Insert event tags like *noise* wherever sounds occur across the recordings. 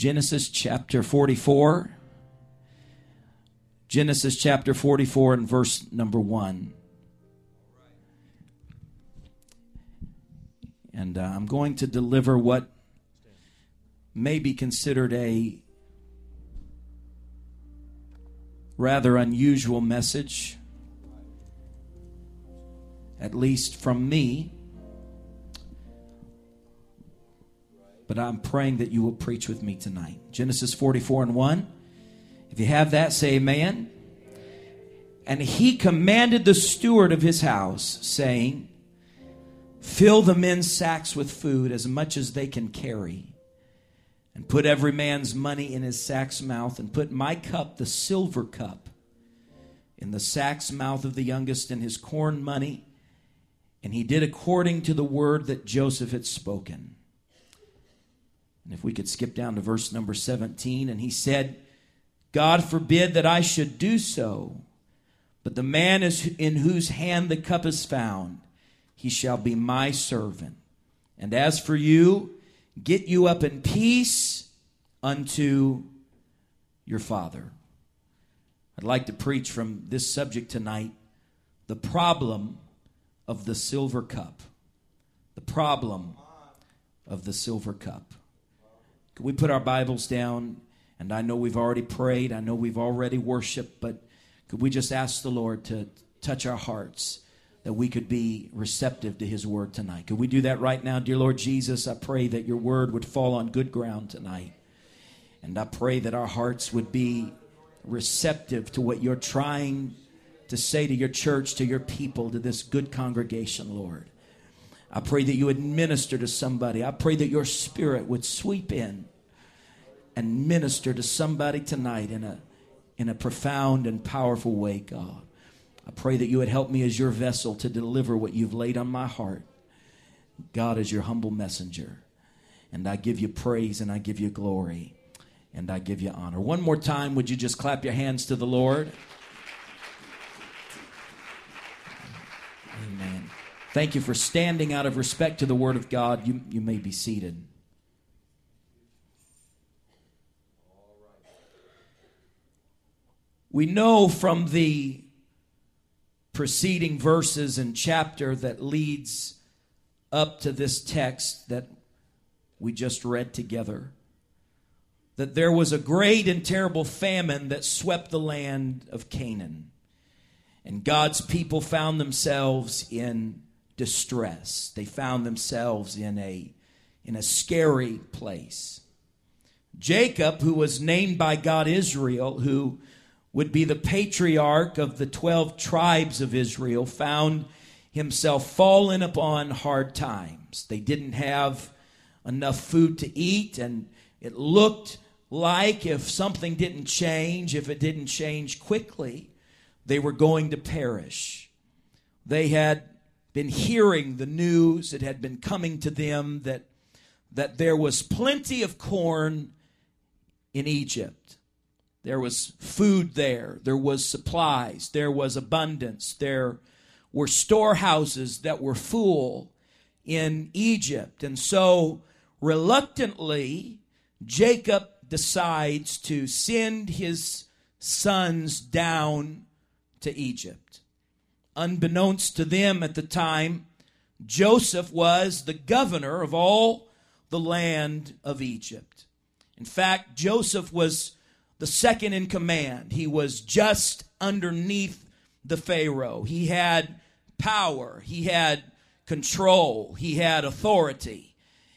Genesis chapter 44. Genesis chapter 44 and verse number 1. And uh, I'm going to deliver what may be considered a rather unusual message, at least from me. But I'm praying that you will preach with me tonight. Genesis 44 and 1. If you have that, say amen. And he commanded the steward of his house, saying, Fill the men's sacks with food as much as they can carry, and put every man's money in his sack's mouth, and put my cup, the silver cup, in the sack's mouth of the youngest, and his corn money. And he did according to the word that Joseph had spoken. And if we could skip down to verse number 17, and he said, God forbid that I should do so, but the man is in whose hand the cup is found he shall be my servant. And as for you, get you up in peace unto your father. I'd like to preach from this subject tonight the problem of the silver cup. The problem of the silver cup. Could we put our Bibles down? And I know we've already prayed, I know we've already worshiped, but could we just ask the Lord to touch our hearts? that we could be receptive to his word tonight. Could we do that right now? Dear Lord Jesus, I pray that your word would fall on good ground tonight. And I pray that our hearts would be receptive to what you're trying to say to your church, to your people, to this good congregation, Lord. I pray that you would minister to somebody. I pray that your spirit would sweep in and minister to somebody tonight in a, in a profound and powerful way, God. I pray that you would help me as your vessel to deliver what you've laid on my heart. God is your humble messenger. And I give you praise and I give you glory and I give you honor. One more time, would you just clap your hands to the Lord? Amen. Thank you for standing out of respect to the Word of God. You, you may be seated. We know from the preceding verses and chapter that leads up to this text that we just read together. That there was a great and terrible famine that swept the land of Canaan. And God's people found themselves in distress. They found themselves in a, in a scary place. Jacob, who was named by God Israel, who would be the patriarch of the 12 tribes of Israel, found himself fallen upon hard times. They didn't have enough food to eat, and it looked like if something didn't change, if it didn't change quickly, they were going to perish. They had been hearing the news, it had been coming to them that, that there was plenty of corn in Egypt there was food there, there was supplies, there was abundance, there were storehouses that were full in Egypt. And so, reluctantly, Jacob decides to send his sons down to Egypt. Unbeknownst to them at the time, Joseph was the governor of all the land of Egypt. In fact, Joseph was the second in command. He was just underneath the Pharaoh. He had power, he had control, he had authority,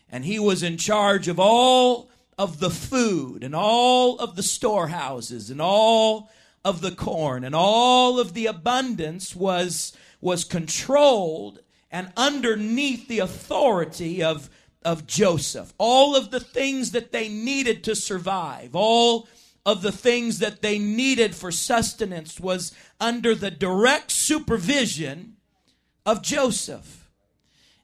and he was in charge of all of the food and all of the storehouses and all of the corn and all of the abundance was was controlled and underneath the authority of of Joseph. All of the things that they needed to survive, all of the things that they needed for sustenance was under the direct supervision of Joseph.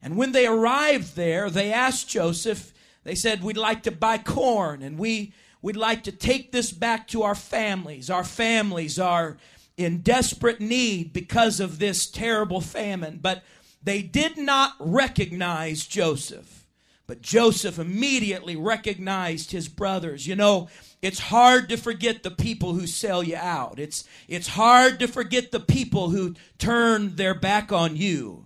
And when they arrived there, they asked Joseph, they said, We'd like to buy corn and we, we'd like to take this back to our families. Our families are in desperate need because of this terrible famine. But they did not recognize Joseph. But Joseph immediately recognized his brothers. You know, it's hard to forget the people who sell you out. It's, it's hard to forget the people who turn their back on you.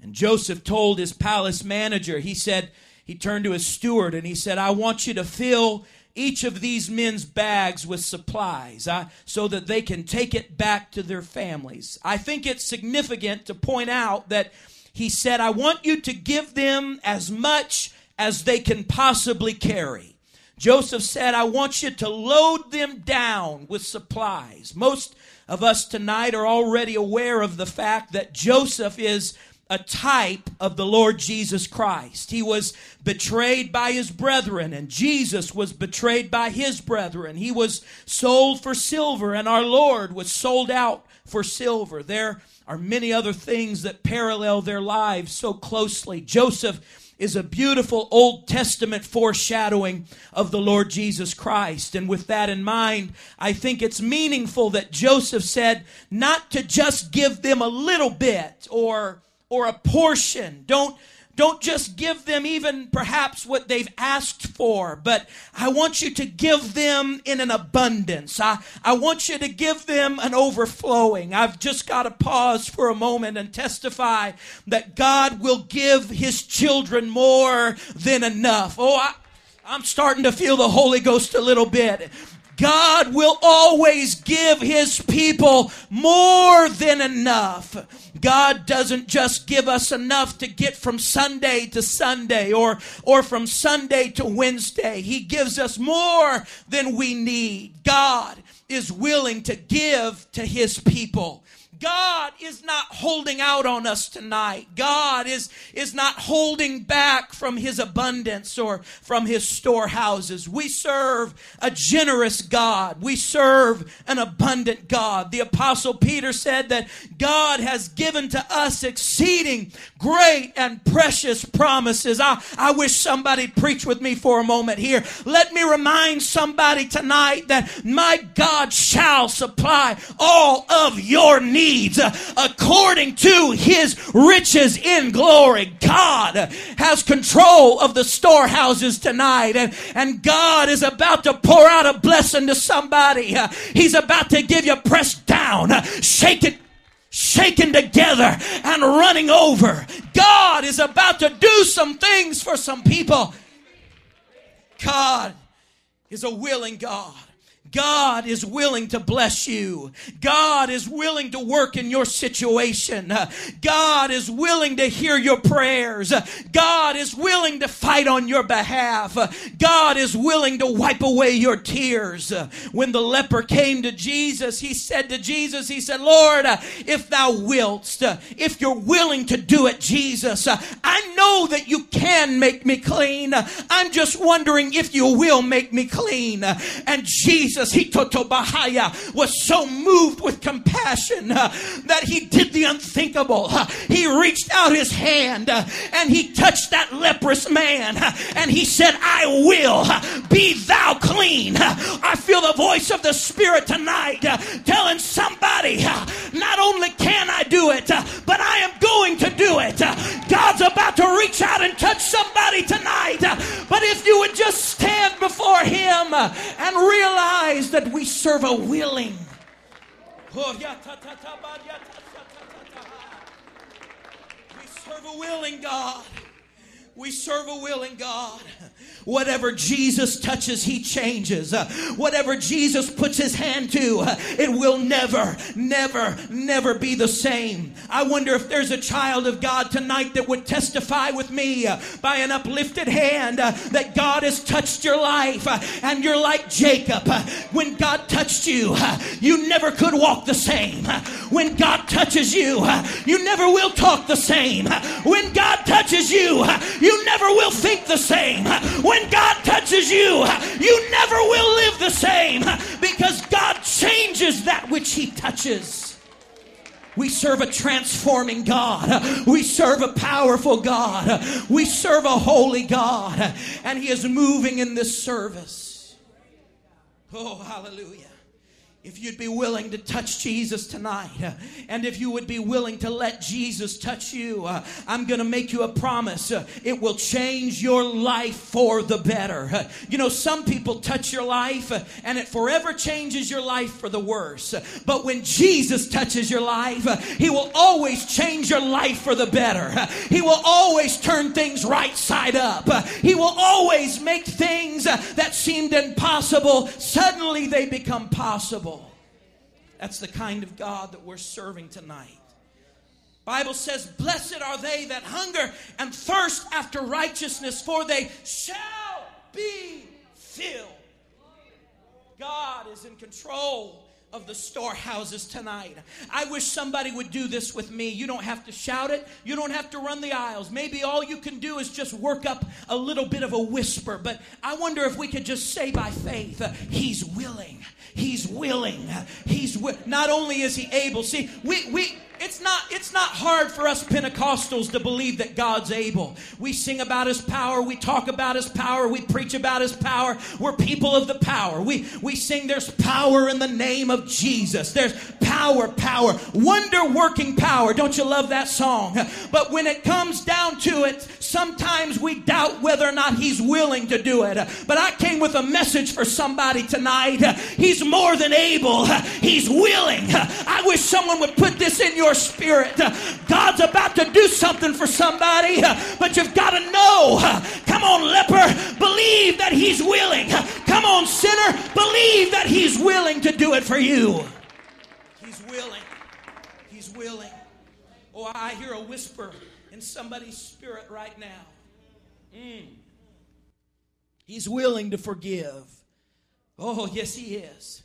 And Joseph told his palace manager, he said, he turned to his steward and he said, I want you to fill each of these men's bags with supplies uh, so that they can take it back to their families. I think it's significant to point out that he said, I want you to give them as much as they can possibly carry. Joseph said, I want you to load them down with supplies. Most of us tonight are already aware of the fact that Joseph is a type of the Lord Jesus Christ. He was betrayed by his brethren, and Jesus was betrayed by his brethren. He was sold for silver, and our Lord was sold out for silver. There are many other things that parallel their lives so closely. Joseph is a beautiful Old Testament foreshadowing of the Lord Jesus Christ. And with that in mind, I think it's meaningful that Joseph said not to just give them a little bit or or a portion. Don't don't just give them even perhaps what they've asked for, but I want you to give them in an abundance. I, I want you to give them an overflowing. I've just got to pause for a moment and testify that God will give his children more than enough. Oh, I, I'm starting to feel the Holy Ghost a little bit. God will always give his people more than enough. God doesn't just give us enough to get from Sunday to Sunday or, or from Sunday to Wednesday. He gives us more than we need. God is willing to give to his people. God is not holding out on us tonight. God is, is not holding back from his abundance or from his storehouses. We serve a generous God. We serve an abundant God. The apostle Peter said that God has given to us exceeding great and precious promises. I, I wish somebody preach with me for a moment here. Let me remind somebody tonight that my God shall supply all of your needs needs according to his riches in glory. God has control of the storehouses tonight and, and God is about to pour out a blessing to somebody. He's about to give you pressed down, shaken shaken together and running over. God is about to do some things for some people. God is a willing God. God is willing to bless you. God is willing to work in your situation. God is willing to hear your prayers. God is willing to fight on your behalf. God is willing to wipe away your tears. When the leper came to Jesus, he said to Jesus, he said, Lord, if thou wilt, if you're willing to do it, Jesus, I know that you can make me clean. I'm just wondering if you will make me clean. And Jesus Jesus, was so moved with compassion uh, that he did the unthinkable. Uh, he reached out his hand uh, and he touched that leprous man uh, and he said, I will uh, be thou clean. Uh, I feel the voice of the Spirit tonight telling somebody, not only can I do it, but I am going to do it. God's about to reach out and touch somebody tonight. But if you would just stand before him and realize that we serve a willing. We serve a willing God. We serve a willing God. Whatever Jesus touches, he changes. Whatever Jesus puts his hand to, it will never, never, never be the same. I wonder if there's a child of God tonight that would testify with me by an uplifted hand that God has touched your life and you're like Jacob. When God touched you, you never could walk the same. When God touches you, you never will talk the same. When God the same. When God touches you, you never will live the same because God changes that which He touches. We serve a transforming God. We serve a powerful God. We serve a holy God. And He is moving in this service. Oh, hallelujah. If you'd be willing to touch Jesus tonight, uh, and if you would be willing to let Jesus touch you, uh, I'm going to make you a promise. Uh, it will change your life for the better. Uh, you know, some people touch your life uh, and it forever changes your life for the worse. Uh, but when Jesus touches your life, He will always change your life for the better. He will always turn things right side up. He will always make things that seemed impossible, suddenly they become possible. That's the kind of God that we're serving tonight. Bible says, Blessed are they that hunger and thirst after righteousness, for they shall be filled. God is in control of the storehouses tonight. I wish somebody would do this with me. You don't have to shout it, you don't have to run the aisles. Maybe all you can do is just work up a little bit of a whisper. But I wonder if we could just say by faith, He's willing. He's willing. He's wi- not only is he able. See, we we it's not it's not hard for us Pentecostals to believe that God's able. We sing about his power, we talk about his power, we preach about his power. We're people of the power. We we sing there's power in the name of Jesus. There's power, power, wonder working power. Don't you love that song? But when it comes down to it, sometimes we doubt whether or not he's willing to do it. But I came with a message for somebody tonight. He's more than able. He's willing. I wish someone would put this in your spirit. God's about to do something for somebody, but you've got to know. Come on, leper, believe that He's willing. Come on, sinner, believe that He's willing to do it for you. He's willing. He's willing. Oh, I hear a whisper in somebody's spirit right now. Mm. He's willing to forgive. Oh, yes, He is.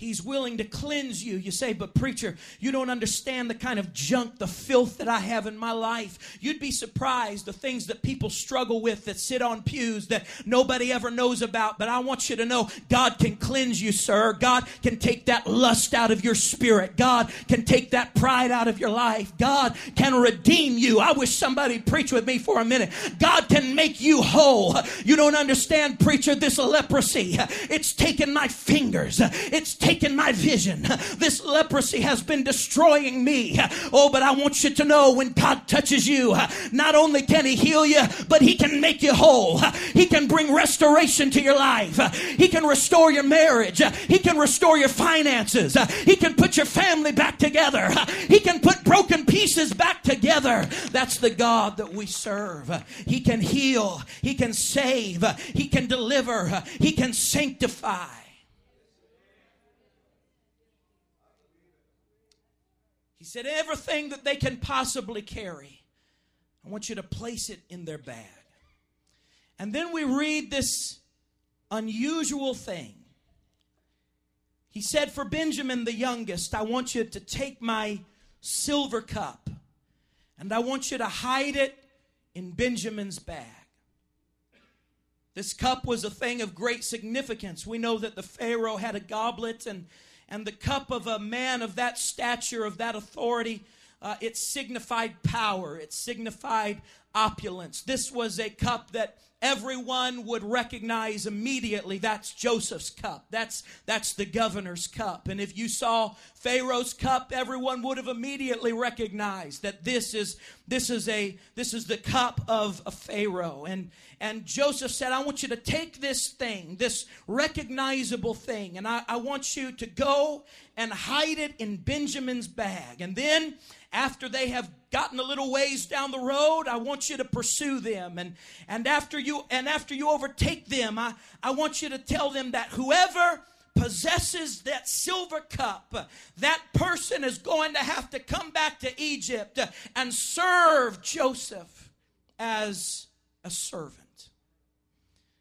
He's willing to cleanse you. You say, but preacher, you don't understand the kind of junk, the filth that I have in my life. You'd be surprised the things that people struggle with that sit on pews that nobody ever knows about. But I want you to know God can cleanse you, sir. God can take that lust out of your spirit. God can take that pride out of your life. God can redeem you. I wish somebody preach with me for a minute. God can make you whole. You don't understand, preacher, this leprosy. It's taken my fingers. It's taken taken my vision. This leprosy has been destroying me. Oh, but I want you to know when God touches you, not only can He heal you, but He can make you whole. He can bring restoration to your life. He can restore your marriage. He can restore your finances. He can put your family back together. He can put broken pieces back together. That's the God that we serve. He can heal. He can save. He can deliver. He can sanctify. He said, everything that they can possibly carry, I want you to place it in their bag. And then we read this unusual thing. He said, For Benjamin the youngest, I want you to take my silver cup and I want you to hide it in Benjamin's bag. This cup was a thing of great significance. We know that the Pharaoh had a goblet and and the cup of a man of that stature, of that authority, uh, it signified power, it signified opulence. This was a cup that everyone would recognize immediately that's Joseph's cup. That's that's the governor's cup. And if you saw Pharaoh's cup, everyone would have immediately recognized that this is this is a this is the cup of a Pharaoh. And and Joseph said, I want you to take this thing, this recognizable thing, and I, I want you to go and hide it in Benjamin's bag. And then after they have gotten a little ways down the road, I want you to pursue them. And, and after you and after you overtake them, I, I want you to tell them that whoever possesses that silver cup, that person is going to have to come back to Egypt and serve Joseph as a servant.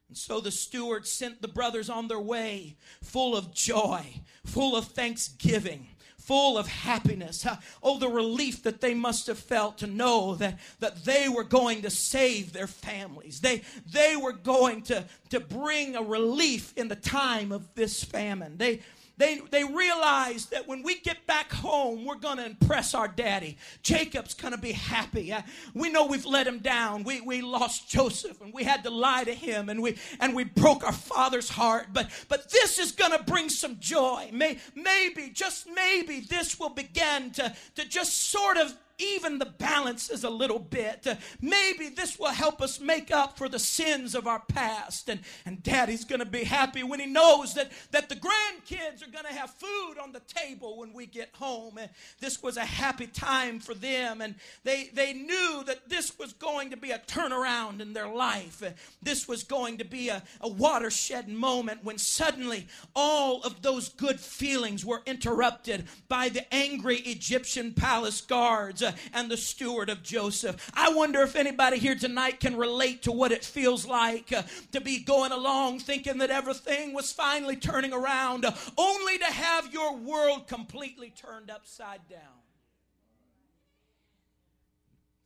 And so the steward sent the brothers on their way, full of joy, full of thanksgiving full of happiness. Oh, the relief that they must have felt to know that, that they were going to save their families. They, they were going to, to bring a relief in the time of this famine. They, they, they realized that when we get back home, we're going to impress our daddy. Jacob's going to be happy. Uh, we know we've let him down. We, we lost Joseph and we had to lie to him and we, and we broke our father's heart. But, but this is going to bring some joy. May, maybe, just maybe, this will begin to, to just sort of even the balances a little bit. Maybe this will help us make up for the sins of our past. And, and daddy's going to be happy when he knows that, that the grandkids are going to have food on the table when we get home. And this was a happy time for them. And they, they knew that this was going to be a turnaround in their life. This was going to be a, a watershed moment when suddenly all of those good feelings were interrupted by the angry Egyptian palace guards and the steward of Joseph. I wonder if anybody here tonight can relate to what it feels like uh, to be going along thinking that everything was finally turning around, uh, only to have your world completely turned upside down.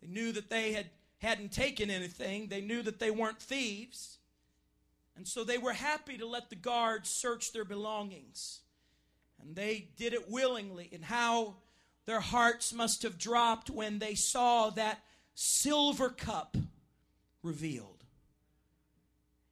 They knew that they had hadn't taken anything. They knew that they weren't thieves. And so they were happy to let the guards search their belongings. And they did it willingly. And how their hearts must have dropped when they saw that silver cup revealed.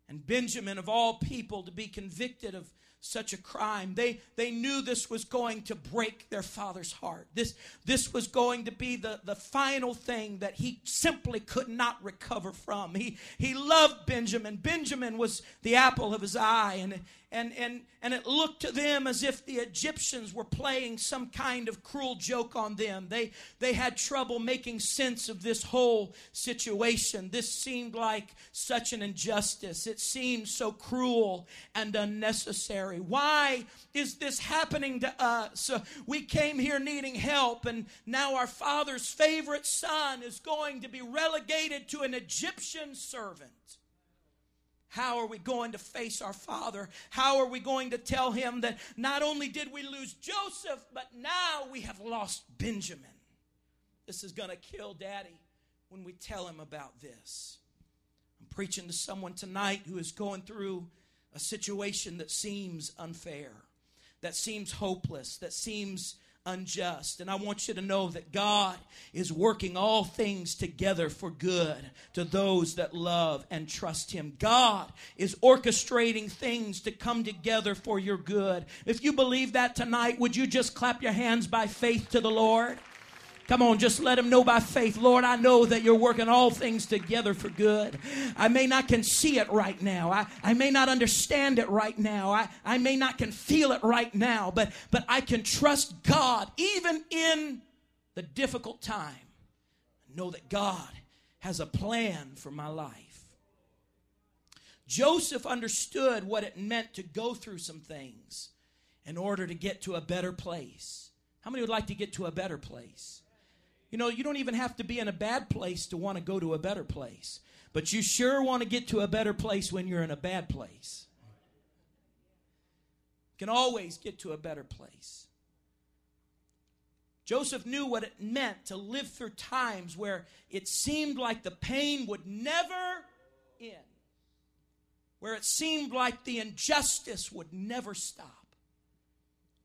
And Benjamin, of all people, to be convicted of such a crime. They, they knew this was going to break their father's heart. This, this was going to be the, the final thing that he simply could not recover from. He, he loved Benjamin. Benjamin was the apple of his eye, and, and, and, and it looked to them as if the Egyptians were playing some kind of cruel joke on them. They, they had trouble making sense of this whole situation. This seemed like such an injustice, it seemed so cruel and unnecessary. Why is this happening to us? Uh, we came here needing help, and now our father's favorite son is going to be relegated to an Egyptian servant. How are we going to face our father? How are we going to tell him that not only did we lose Joseph, but now we have lost Benjamin? This is going to kill daddy when we tell him about this. I'm preaching to someone tonight who is going through a situation that seems unfair, that seems hopeless, that seems unjust. And I want you to know that God is working all things together for good to those that love and trust Him. God is orchestrating things to come together for your good. If you believe that tonight, would you just clap your hands by faith to the Lord? Come on, just let him know by faith. Lord, I know that you're working all things together for good. I may not can see it right now. I, I may not understand it right now. I, I may not can feel it right now, but, but I can trust God even in the difficult time. Know that God has a plan for my life. Joseph understood what it meant to go through some things in order to get to a better place. How many would like to get to a better place? You know, you don't even have to be in a bad place to want to go to a better place. But you sure want to get to a better place when you're in a bad place. You can always get to a better place. Joseph knew what it meant to live through times where it seemed like the pain would never end, where it seemed like the injustice would never stop,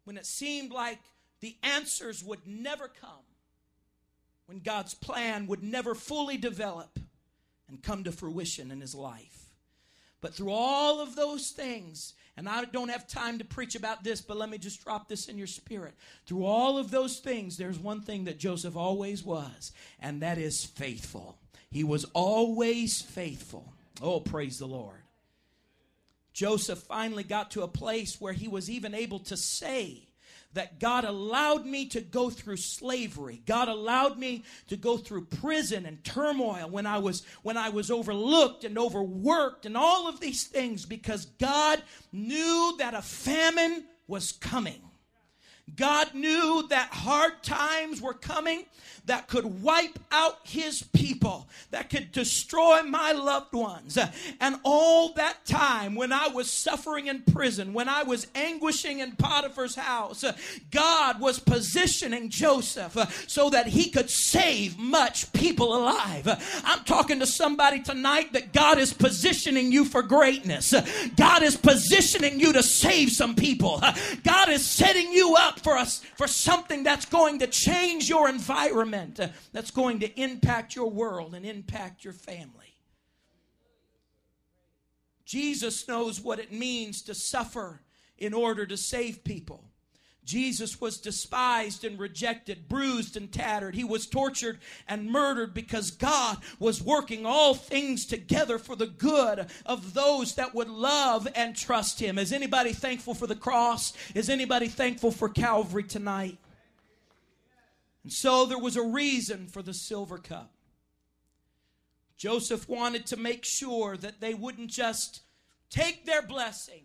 when it seemed like the answers would never come when God's plan would never fully develop and come to fruition in his life. But through all of those things, and I don't have time to preach about this, but let me just drop this in your spirit. Through all of those things, there's one thing that Joseph always was, and that is faithful. He was always faithful. Oh, praise the Lord. Joseph finally got to a place where he was even able to say, that God allowed me to go through slavery. God allowed me to go through prison and turmoil when I was when I was overlooked and overworked and all of these things because God knew that a famine was coming. God knew that hard times were coming that could wipe out his people, that could destroy my loved ones. And all that time when I was suffering in prison, when I was anguishing in Potiphar's house, God was positioning Joseph so that he could save much people alive. I'm talking to somebody tonight that God is positioning you for greatness. God is positioning you to save some people. God is setting you up for us for something that's going to change your environment, uh, that's going to impact your world and impact your family. Jesus knows what it means to suffer in order to save people. Jesus was despised and rejected, bruised and tattered. He was tortured and murdered because God was working all things together for the good of those that would love and trust Him. Is anybody thankful for the cross? Is anybody thankful for Calvary tonight? And so there was a reason for the silver cup. Joseph wanted to make sure that they wouldn't just take their blessing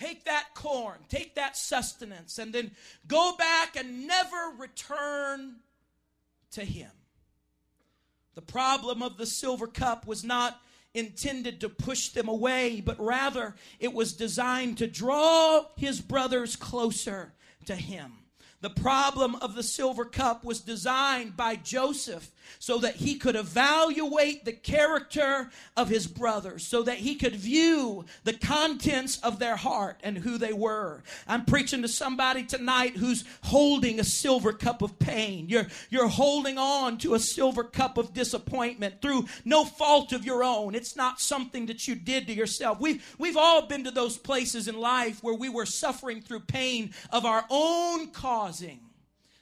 Take that corn, take that sustenance, and then go back and never return to Him. The problem of the silver cup was not intended to push them away, but rather it was designed to draw his brothers closer to Him. The problem of the silver cup was designed by Joseph so that he could evaluate the character of his brothers, so that he could view the contents of their heart and who they were. I'm preaching to somebody tonight who's holding a silver cup of pain. You're, you're holding on to a silver cup of disappointment through no fault of your own. It's not something that you did to yourself. We've, we've all been to those places in life where we were suffering through pain of our own causing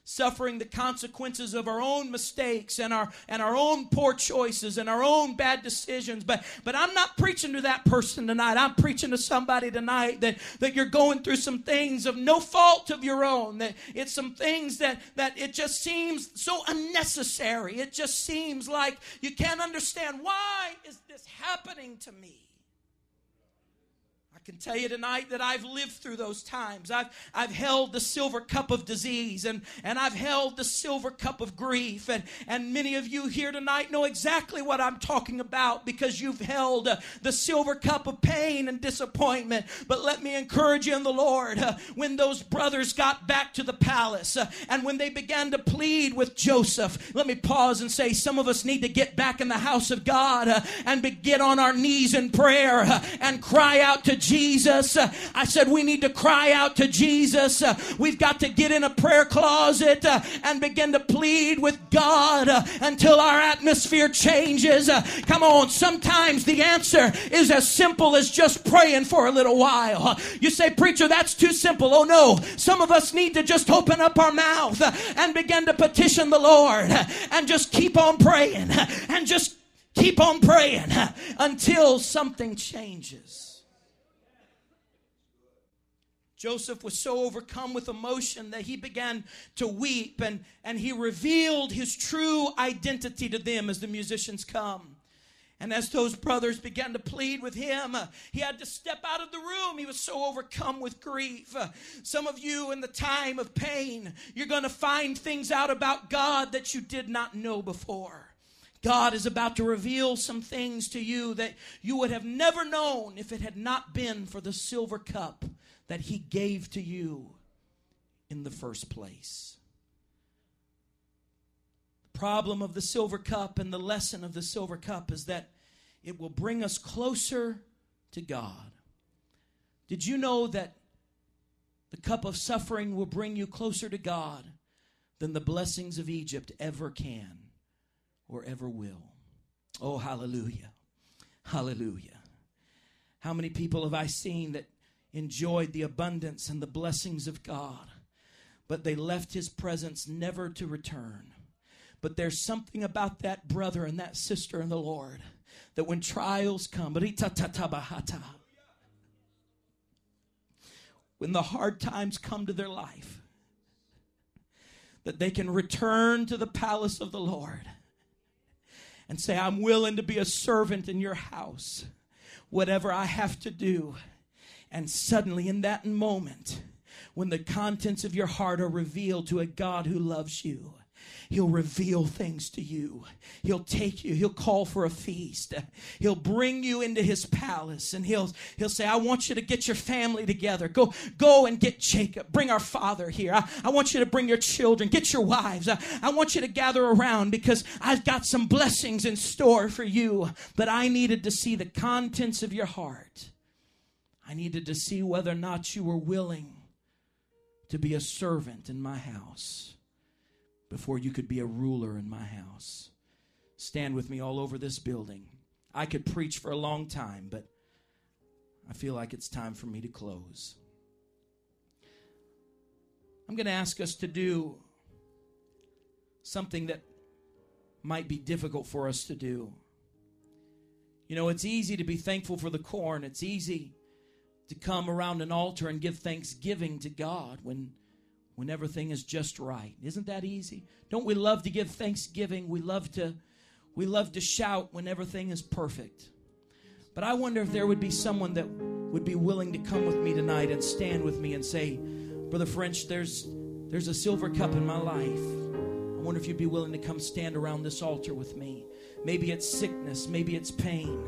suffering the consequences of our own mistakes and our and our own poor choices and our own bad decisions. But but I'm not preaching to that person tonight. I'm preaching to somebody tonight that that you're going through some things of no fault of your own that it's some things that that it just seems so unnecessary. It just seems like you can't understand why is this happening to me can tell you tonight that I've lived through those times. I've, I've held the silver cup of disease and, and I've held the silver cup of grief. And, and many of you here tonight know exactly what I'm talking about because you've held uh, the silver cup of pain and disappointment. But let me encourage you in the Lord uh, when those brothers got back to the palace uh, and when they began to plead with Joseph, let me pause and say some of us need to get back in the house of God uh, and be, get on our knees in prayer uh, and cry out to Jesus. I said, we need to cry out to Jesus. We've got to get in a prayer closet and begin to plead with God until our atmosphere changes. Come on, sometimes the answer is as simple as just praying for a little while. You say, Preacher, that's too simple. Oh no, some of us need to just open up our mouth and begin to petition the Lord and just keep on praying and just keep on praying until something changes. Joseph was so overcome with emotion that he began to weep and, and he revealed his true identity to them as the musicians come. And as those brothers began to plead with him, he had to step out of the room. He was so overcome with grief. Some of you, in the time of pain, you're going to find things out about God that you did not know before. God is about to reveal some things to you that you would have never known if it had not been for the silver cup that He gave to you in the first place. The problem of the silver cup and the lesson of the silver cup is that it will bring us closer to God. Did you know that the cup of suffering will bring you closer to God than the blessings of Egypt ever can or ever will? Oh, hallelujah. Hallelujah. How many people have I seen that enjoyed the abundance and the blessings of God, but they left his presence never to return. But there's something about that brother and that sister in the Lord that when trials come, when the hard times come to their life, that they can return to the palace of the Lord and say, I'm willing to be a servant in your house. Whatever I have to do, and suddenly, in that moment, when the contents of your heart are revealed to a God who loves you. He'll reveal things to you. He'll take you. He'll call for a feast. He'll bring you into his palace and he'll, he'll say, I want you to get your family together. Go, go and get Jacob. Bring our father here. I, I want you to bring your children. Get your wives. I, I want you to gather around because I've got some blessings in store for you. But I needed to see the contents of your heart. I needed to see whether or not you were willing to be a servant in my house before you could be a ruler in my house. Stand with me all over this building. I could preach for a long time, but I feel like it's time for me to close. I'm going to ask us to do something that might be difficult for us to do. You know, it's easy to be thankful for the corn. It's easy to come around an altar and give thanksgiving to God when when everything is just right. Isn't that easy? Don't we love to give thanksgiving? We love to we love to shout when everything is perfect. But I wonder if there would be someone that would be willing to come with me tonight and stand with me and say, Brother French, there's there's a silver cup in my life. I wonder if you'd be willing to come stand around this altar with me. Maybe it's sickness, maybe it's pain.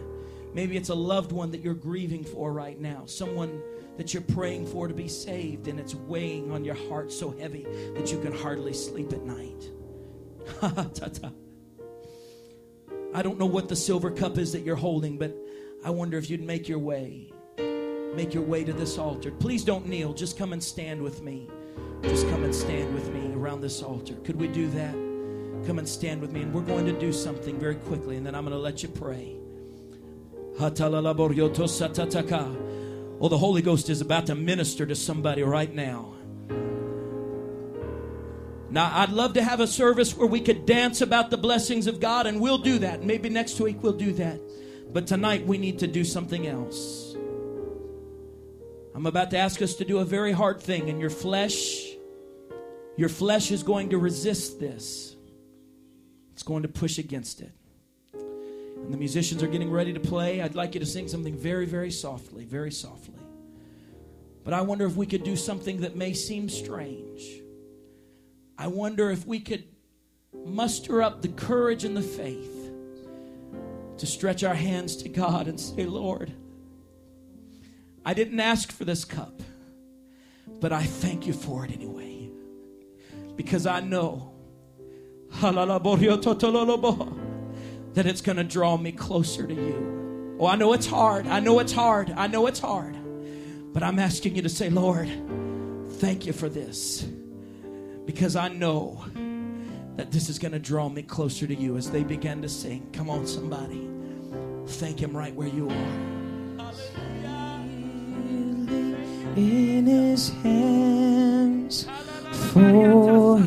Maybe it's a loved one that you're grieving for right now. Someone that you're praying for to be saved and it's weighing on your heart so heavy that you can hardly sleep at night. *laughs* I don't know what the silver cup is that you're holding, but I wonder if you'd make your way. Make your way to this altar. Please don't kneel. Just come and stand with me. Just come and stand with me around this altar. Could we do that? Come and stand with me. And we're going to do something very quickly, and then I'm going to let you pray. Oh, the Holy Ghost is about to minister to somebody right now. Now, I'd love to have a service where we could dance about the blessings of God, and we'll do that. Maybe next week we'll do that. But tonight we need to do something else. I'm about to ask us to do a very hard thing, and your flesh, your flesh is going to resist this. It's going to push against it. The musicians are getting ready to play. I'd like you to sing something very, very softly, very softly. But I wonder if we could do something that may seem strange. I wonder if we could muster up the courage and the faith to stretch our hands to God and say, Lord, I didn't ask for this cup, but I thank you for it anyway. Because I know *laughs* that it's going to draw me closer to you. Oh, I know it's hard. I know it's hard. I know it's hard. But I'm asking you to say, Lord, thank you for this. Because I know that this is going to draw me closer to you as they began to sing. Come on, somebody. Thank Him right where you are. In His hands for